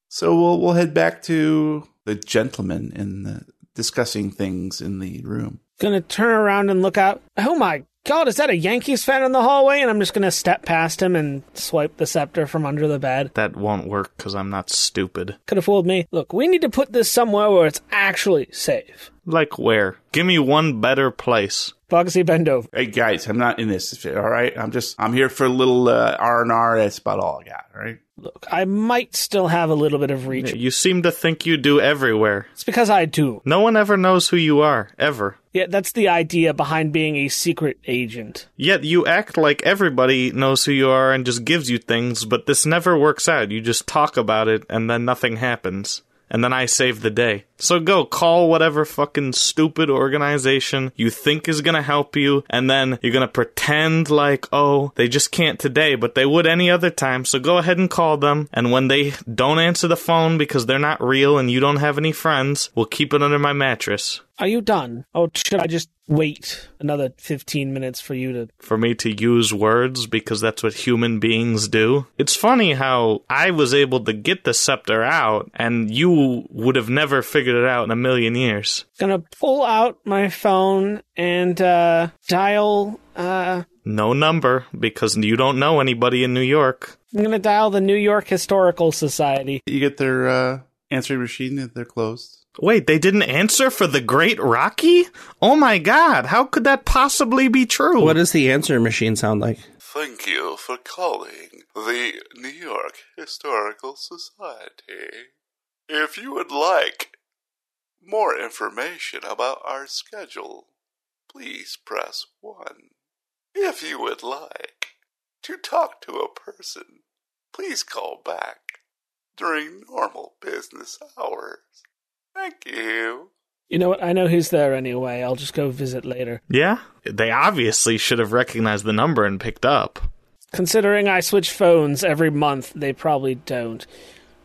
So we'll we'll head back to the gentleman in the discussing things in the room. Gonna turn around and look out. Oh my god, is that a Yankees fan in the hallway? And I'm just gonna step past him and swipe the scepter from under the bed. That won't work because I'm not stupid. Could have fooled me. Look, we need to put this somewhere where it's actually safe. Like where? Give me one better place. Bugsy, bend over. Hey guys, I'm not in this. All right, I'm just I'm here for a little uh, R and R. That's about all I got. All right. Look, I might still have a little bit of reach. You seem to think you do everywhere. It's because I do. No one ever knows who you are, ever. Yeah, that's the idea behind being a secret agent. Yet you act like everybody knows who you are and just gives you things, but this never works out. You just talk about it and then nothing happens. And then I save the day. So go call whatever fucking stupid organization you think is gonna help you, and then you're gonna pretend like, oh, they just can't today, but they would any other time. So go ahead and call them, and when they don't answer the phone because they're not real and you don't have any friends, we'll keep it under my mattress. Are you done? Oh, should I just wait another 15 minutes for you to. for me to use words because that's what human beings do. It's funny how I was able to get the scepter out and you would have never figured it out in a million years. Gonna pull out my phone and, uh, dial, uh, No number because you don't know anybody in New York. I'm gonna dial the New York Historical Society. You get their uh, answering machine if they're closed. Wait, they didn't answer for the Great Rocky? Oh my god, how could that possibly be true? What does the answer machine sound like? Thank you for calling the New York Historical Society. If you would like more information about our schedule, please press 1. If you would like to talk to a person, please call back during normal business hours. Thank you. You know what? I know who's there anyway. I'll just go visit later. yeah? They obviously should have recognized the number and picked up. Considering I switch phones every month, they probably don't.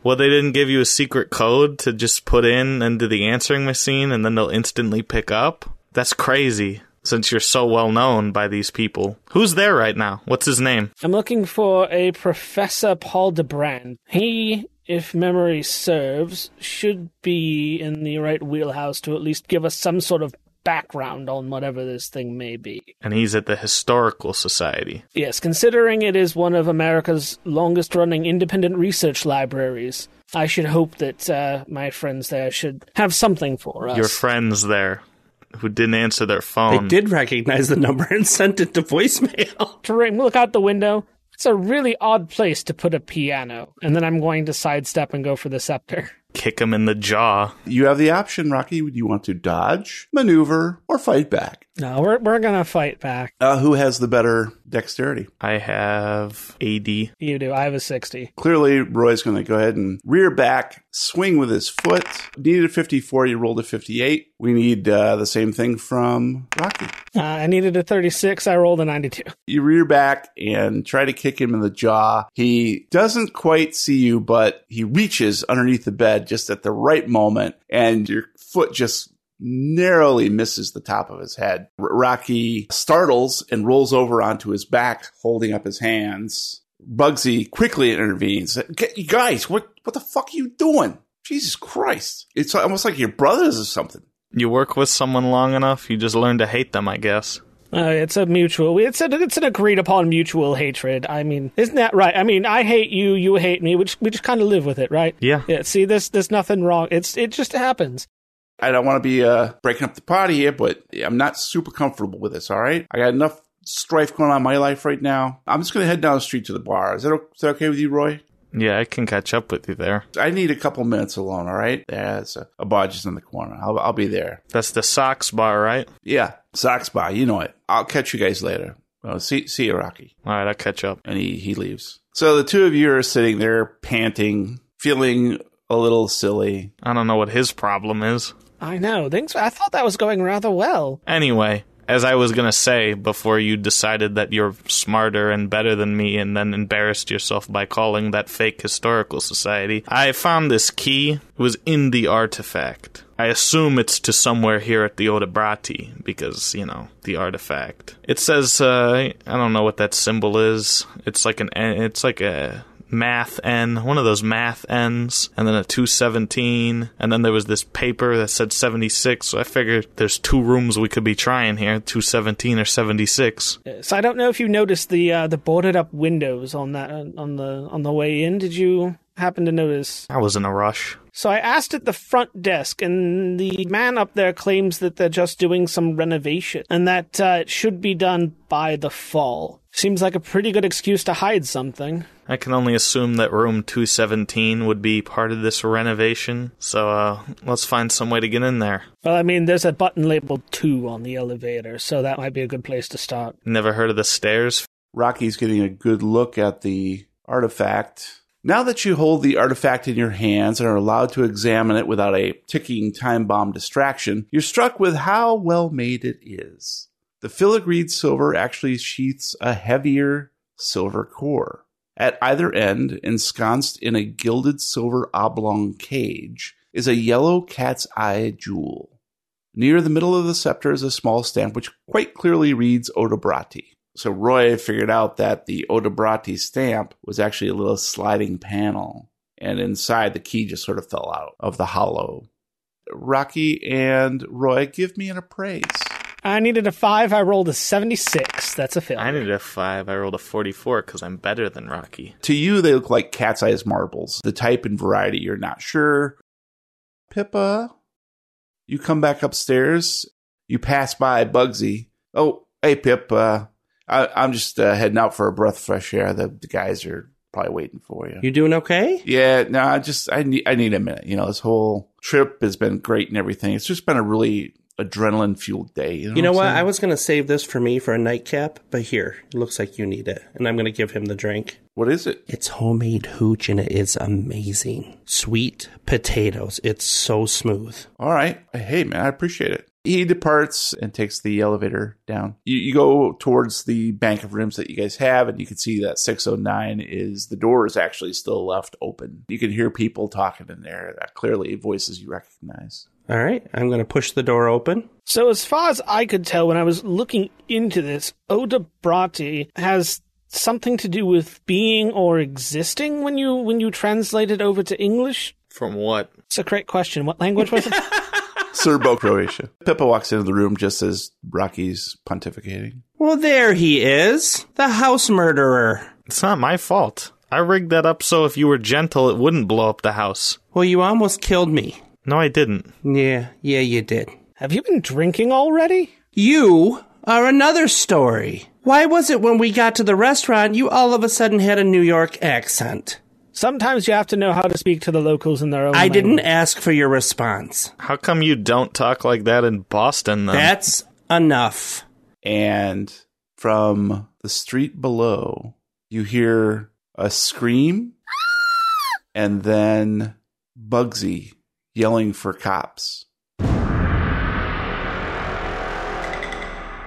Well, they didn't give you a secret code to just put in into the answering machine and then they'll instantly pick up? That's crazy, since you're so well known by these people. Who's there right now? What's his name? I'm looking for a Professor Paul DeBrand. He, if memory serves, should be in the right wheelhouse to at least give us some sort of background on whatever this thing may be. And he's at the Historical Society. Yes, considering it is one of America's longest running independent research libraries, I should hope that uh, my friends there should have something for us. Your friends there who didn't answer their phone. They did recognize the number and sent it to voicemail. to ring, look out the window. It's a really odd place to put a piano. And then I'm going to sidestep and go for the scepter. Kick him in the jaw. You have the option, Rocky. Do you want to dodge, maneuver, or fight back? No, we're we're gonna fight back. Uh, who has the better dexterity? I have AD. You do. I have a sixty. Clearly, Roy's going to go ahead and rear back, swing with his foot. Needed a 54, you rolled a 58. We need uh, the same thing from Rocky. Uh, I needed a thirty-six. I rolled a ninety-two. You rear back and try to kick him in the jaw. He doesn't quite see you, but he reaches underneath the bed just at the right moment, and your foot just narrowly misses the top of his head. R- Rocky startles and rolls over onto his back, holding up his hands. Bugsy quickly intervenes. You guys, what what the fuck are you doing? Jesus Christ! It's almost like your brothers or something. You work with someone long enough, you just learn to hate them, I guess. Uh, it's a mutual. It's a, it's an agreed upon mutual hatred. I mean, isn't that right? I mean, I hate you, you hate me. We just, we just kind of live with it, right? Yeah. Yeah. See, there's there's nothing wrong. It's it just happens. I don't want to be uh, breaking up the party here, but I'm not super comfortable with this. All right, I got enough strife going on in my life right now. I'm just going to head down the street to the bar. Is that, that okay with you, Roy? Yeah, I can catch up with you there. I need a couple minutes alone. All right, it's a, a bar just in the corner. I'll, I'll be there. That's the socks bar, right? Yeah, Sox bar. You know it. I'll catch you guys later. Well, see, see you, Rocky. All right, I'll catch up. And he he leaves. So the two of you are sitting there, panting, feeling a little silly. I don't know what his problem is. I know. Things. I thought that was going rather well. Anyway, as I was gonna say before you decided that you're smarter and better than me and then embarrassed yourself by calling that fake historical society, I found this key. It was in the artifact. I assume it's to somewhere here at the Odebrati because, you know, the artifact. It says, uh, I don't know what that symbol is. It's like an, it's like a math N, one of those math N's, and then a 217, and then there was this paper that said 76, so I figured there's two rooms we could be trying here, 217 or 76. So I don't know if you noticed the uh, the boarded up windows on that uh, on the on the way in. Did you happen to notice? I was in a rush. So I asked at the front desk, and the man up there claims that they're just doing some renovation and that uh, it should be done by the fall. Seems like a pretty good excuse to hide something. I can only assume that room 217 would be part of this renovation, so uh, let's find some way to get in there. Well, I mean, there's a button labeled 2 on the elevator, so that might be a good place to start. Never heard of the stairs? Rocky's getting a good look at the artifact. Now that you hold the artifact in your hands and are allowed to examine it without a ticking time bomb distraction, you're struck with how well made it is. The filigreed silver actually sheaths a heavier silver core. At either end, ensconced in a gilded silver oblong cage, is a yellow cat's eye jewel. Near the middle of the scepter is a small stamp which quite clearly reads Odobrati. So Roy figured out that the Odobrati stamp was actually a little sliding panel, and inside the key just sort of fell out of the hollow. Rocky and Roy, give me an appraise. I needed a 5, I rolled a 76. That's a fail. I needed a 5, I rolled a 44 because I'm better than Rocky. To you, they look like cat's eyes marbles. The type and variety, you're not sure. Pippa, you come back upstairs. You pass by Bugsy. Oh, hey, Pip. Uh, I, I'm just uh, heading out for a breath of fresh air. The, the guys are probably waiting for you. You doing okay? Yeah, no, I just I need I need a minute. You know, this whole trip has been great and everything. It's just been a really adrenaline fueled day. You know, You know I'm what? I was going to save this for me for a nightcap, but here, it looks like you need it. And I'm going to give him the drink. What is it? It's homemade hooch and it is amazing. Sweet potatoes. It's so smooth. All right. Hey, man, I appreciate it. He departs and takes the elevator down. You, you go towards the bank of rooms that you guys have, and you can see that 609 is the door is actually still left open. You can hear people talking in there. That clearly voices you recognize. All right, I'm going to push the door open. So, as far as I could tell when I was looking into this, Odebrati has something to do with being or existing when you when you translate it over to English. From what? It's a great question. What language was it? Serbo Croatia. Pippa walks into the room just as Rocky's pontificating. Well, there he is, the house murderer. It's not my fault. I rigged that up so if you were gentle, it wouldn't blow up the house. Well, you almost killed me. No, I didn't. Yeah, yeah, you did. Have you been drinking already? You are another story. Why was it when we got to the restaurant you all of a sudden had a New York accent? Sometimes you have to know how to speak to the locals in their own. I didn't ask for your response. How come you don't talk like that in Boston, then? That's Enough. And from the street below, you hear a scream and then Bugsy yelling for cops.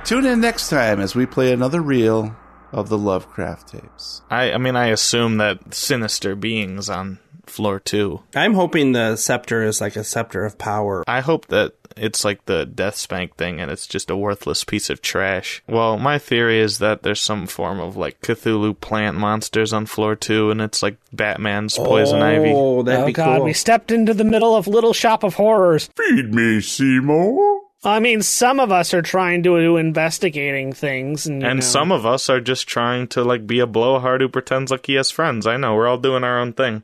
Tune in next time as we play another reel of the Lovecraft tapes. I, I mean, I assume that sinister beings on floor two. I'm hoping the scepter is like a scepter of power. I hope that it's like the death spank thing and it's just a worthless piece of trash. Well, my theory is that there's some form of like Cthulhu plant monsters on floor two and it's like Batman's poison oh, ivy. Oh, that'd oh be god, cool. we stepped into the middle of Little Shop of Horrors. Feed me, Seymour. I mean, some of us are trying to do investigating things, and, And know, some of us are just trying to like be a blowhard who pretends like he has friends. I know, we're all doing our own thing.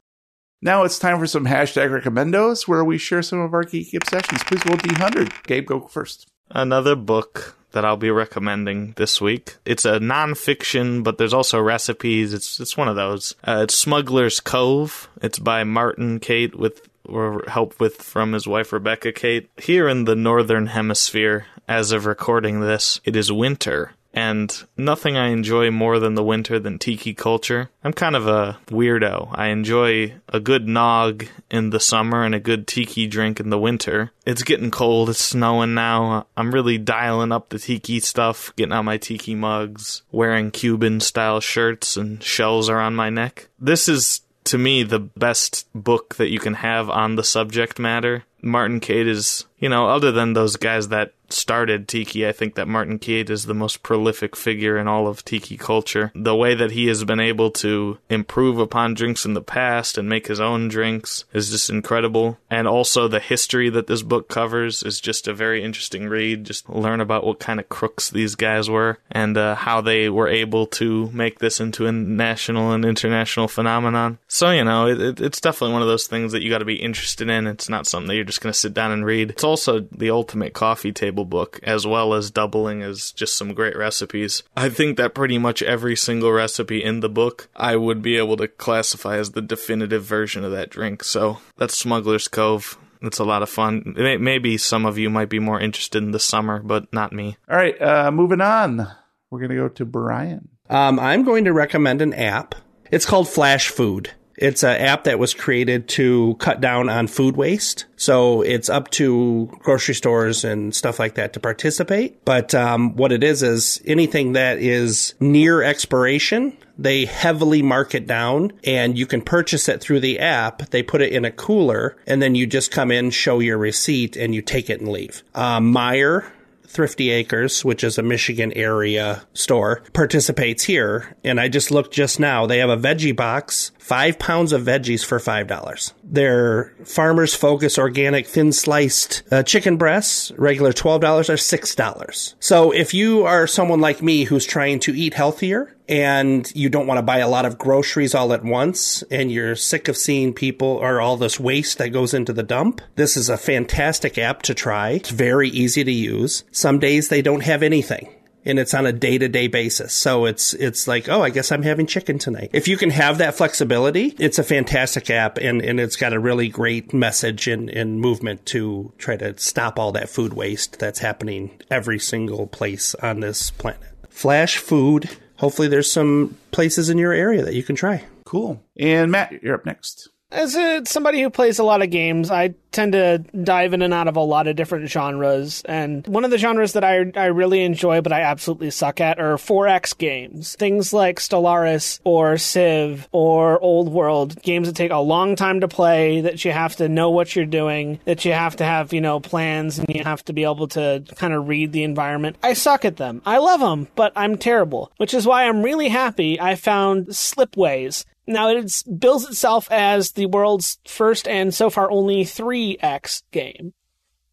Now it's time for some hashtag recommendos where we share some of our geeky obsessions. Please roll D100. Gabe, go first. Another book that I'll be recommending this week. It's a nonfiction, but there's also recipes. It's it's one of those. Uh, it's Smuggler's Cove. It's by Martin Cate with or help with from his wife Rebecca Cate. Here in the northern hemisphere, as of recording this, it is winter. And nothing I enjoy more than the winter than tiki culture. I'm kind of a weirdo. I enjoy a good nog in the summer and a good tiki drink in the winter. It's getting cold, it's snowing now. I'm really dialing up the tiki stuff, getting out my tiki mugs, wearing Cuban style shirts, and shells around my neck. This is to me the best book that you can have on the subject matter. Martin Cate is, you know, other than those guys that started Tiki, I think that Martin Cate is the most prolific figure in all of Tiki culture. The way that he has been able to improve upon drinks in the past and make his own drinks is just incredible. And also the history that this book covers is just a very interesting read. Just learn about what kind of crooks these guys were and uh, how they were able to make this into a national and international phenomenon. So, you know, it, it's definitely one of those things that you got to be interested in. It's not something that you're just going to sit down and read. It's also the ultimate coffee table book, as well as doubling as just some great recipes. I think that pretty much every single recipe in the book I would be able to classify as the definitive version of that drink. So that's Smuggler's Cove. It's a lot of fun. May- Maybe some of you might be more interested in the summer, but not me. All right, uh, moving on. We're going to go to Brian. Um, I'm going to recommend an app. It's called Flashfood. It's an app that was created to cut down on food waste. So it's up to grocery stores and stuff like that to participate. But um, what it is is anything that is near expiration, they heavily mark it down and you can purchase it through the app. They put it in a cooler and then you just come in, show your receipt, and you take it and leave. Um, Meijer Thrifty Acres, which is a Michigan area store, participates here. And I just looked just now. They have a veggie box, five pounds of veggies for $5. Their Farmers Focus organic thin sliced uh, chicken breasts, regular $12 are $6. So if you are someone like me who's trying to eat healthier, and you don't want to buy a lot of groceries all at once and you're sick of seeing people or all this waste that goes into the dump, this is a fantastic app to try. It's very easy to use. Some days they don't have anything. And it's on a day to day basis. So it's, it's like, oh, I guess I'm having chicken tonight. If you can have that flexibility, it's a fantastic app and, and it's got a really great message and, and movement to try to stop all that food waste that's happening every single place on this planet. Flashfood hopefully there's some places in your area that you can try. Cool. And Matt, you're up next. As a, somebody who plays a lot of games, I tend to dive in and out of a lot of different genres. And one of the genres that I, I really enjoy, but I absolutely suck at, are 4X games. Things like Stellaris or Civ or Old World. Games that take a long time to play, that you have to know what you're doing, that you have to have, you know, plans and you have to be able to kind of read the environment. I suck at them. I love them, but I'm terrible. Which is why I'm really happy I found Slipways. Now it bills itself as the world's first and so far only 3X game.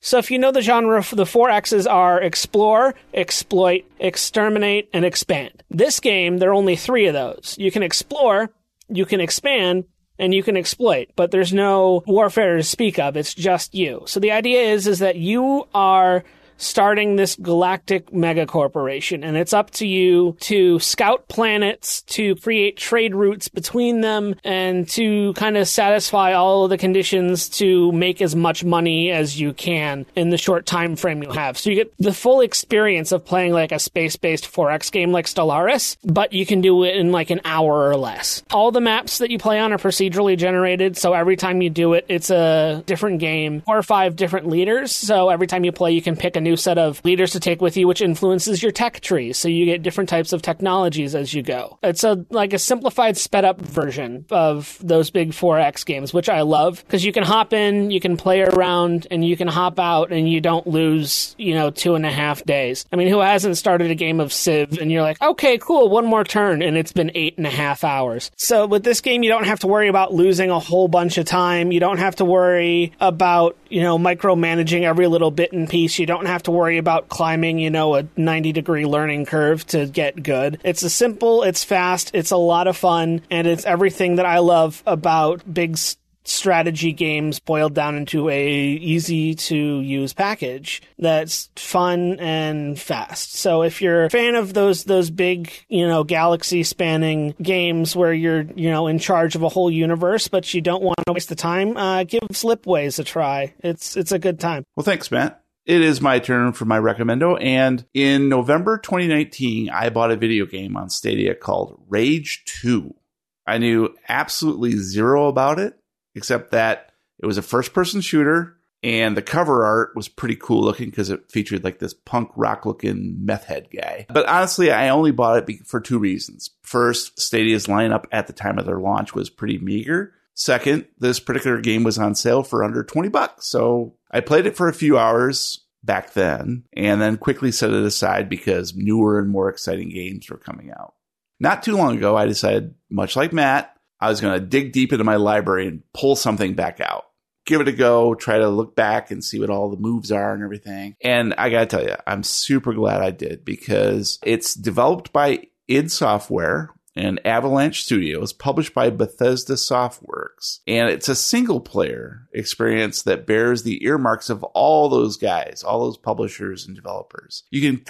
So if you know the genre, the four X's are explore, exploit, exterminate, and expand. This game, there are only three of those. You can explore, you can expand, and you can exploit, but there's no warfare to speak of. It's just you. So the idea is, is that you are starting this galactic mega corporation. And it's up to you to scout planets, to create trade routes between them, and to kind of satisfy all of the conditions to make as much money as you can in the short time frame you have. So you get the full experience of playing like a space based 4X game like Stellaris, but you can do it in like an hour or less. All the maps that you play on are procedurally generated, so every time you do it, it's a different game, four or five different leaders. So every time you play, you can pick a new set of leaders to take with you, which influences your tech tree. So you get different types of technologies as you go. It's a like a simplified, sped up version of those big 4X games, which I love because you can hop in, you can play around, and you can hop out, and you don't lose, you know, two and a half days. I mean, who hasn't started a game of Civ and you're like, okay, cool, one more turn, and it's been eight and a half hours. So with this game, you don't have to worry about losing a whole bunch of time. You don't have to worry about, you know, micromanaging every little bit and piece. You don't have to worry about climbing, you know, a 90 degree learning curve to get good. It's a simple, it's fast, it's a lot of fun, and it's everything that I love about big strategy games boiled down into a easy to use package that's fun and fast. So if you're a fan of those those big, you know, galaxy spanning games where you're, you know, in charge of a whole universe but you don't want to waste the time, uh, give Slipways a try. It's it's a good time. Well, thanks, Matt. It is my turn for my recommendo. And in November 2019, I bought a video game on Stadia called Rage 2. I knew absolutely zero about it except that it was a first person shooter and the cover art was pretty cool looking because it featured like this punk rock looking meth head guy. But honestly, I only bought it for two reasons. First, Stadia's lineup at the time of their launch was pretty meager. Second, this particular game was on sale for under 20 bucks. So I played it for a few hours back then and then quickly set it aside because newer and more exciting games were coming out. Not too long ago, I decided, much like Matt, I was going to dig deep into my library and pull something back out. Give it a go, try to look back and see what all the moves are and everything. And I got to tell you, I'm super glad I did because it's developed by id Software and Avalanche Studios, published by Bethesda Softworks. And it's a single player experience that bears the earmarks of all those guys, all those publishers and developers. You can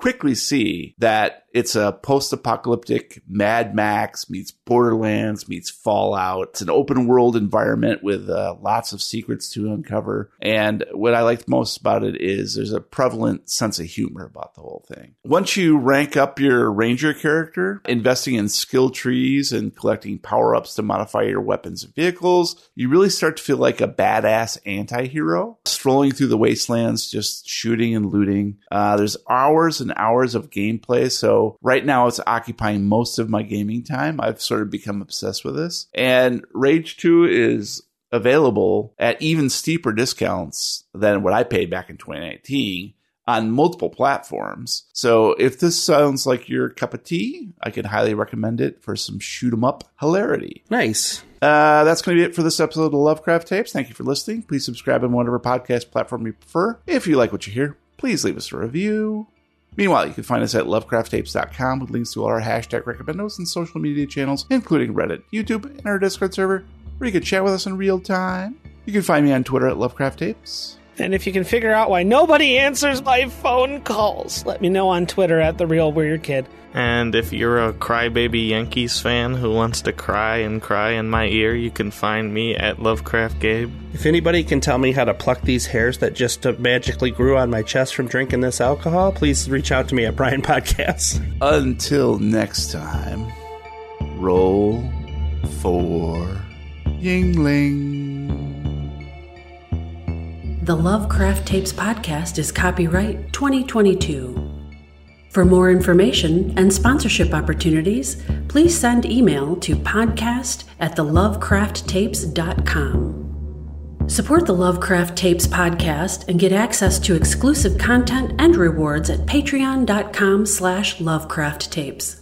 quickly see that it's a post apocalyptic Mad Max meets Borderlands meets Fallout. It's an open world environment with uh, lots of secrets to uncover. And what I liked most about it is there's a prevalent sense of humor about the whole thing. Once you rank up your ranger character, investing in skill trees and collecting power ups to modify your weapons and vehicles, you really start to feel like a badass anti hero. Strolling through the wastelands, just shooting and looting. Uh, there's hours and hours of gameplay. So right now it's occupying most of my gaming time. I've sort of become obsessed with this. And Rage 2 is available at even steeper discounts than what I paid back in 2019 on multiple platforms. So if this sounds like your cup of tea, I can highly recommend it for some shoot 'em up hilarity. Nice. Uh, that's going to be it for this episode of Lovecraft Tapes. Thank you for listening. Please subscribe on whatever podcast platform you prefer. If you like what you hear, please leave us a review. Meanwhile, you can find us at lovecrafttapes.com with links to all our hashtag recommendos and social media channels, including Reddit, YouTube, and our Discord server, where you can chat with us in real time. You can find me on Twitter at lovecrafttapes. And if you can figure out why nobody answers my phone calls, let me know on Twitter at the real weird kid. And if you're a crybaby Yankees fan who wants to cry and cry in my ear, you can find me at Lovecraft Gabe. If anybody can tell me how to pluck these hairs that just uh, magically grew on my chest from drinking this alcohol, please reach out to me at Brian Podcast. Until next time, roll for Yuengling. The Lovecraft Tapes podcast is copyright 2022. For more information and sponsorship opportunities, please send email to podcast at thelovecrafttapes.com. Support the Lovecraft Tapes podcast and get access to exclusive content and rewards at patreon.com slash lovecrafttapes.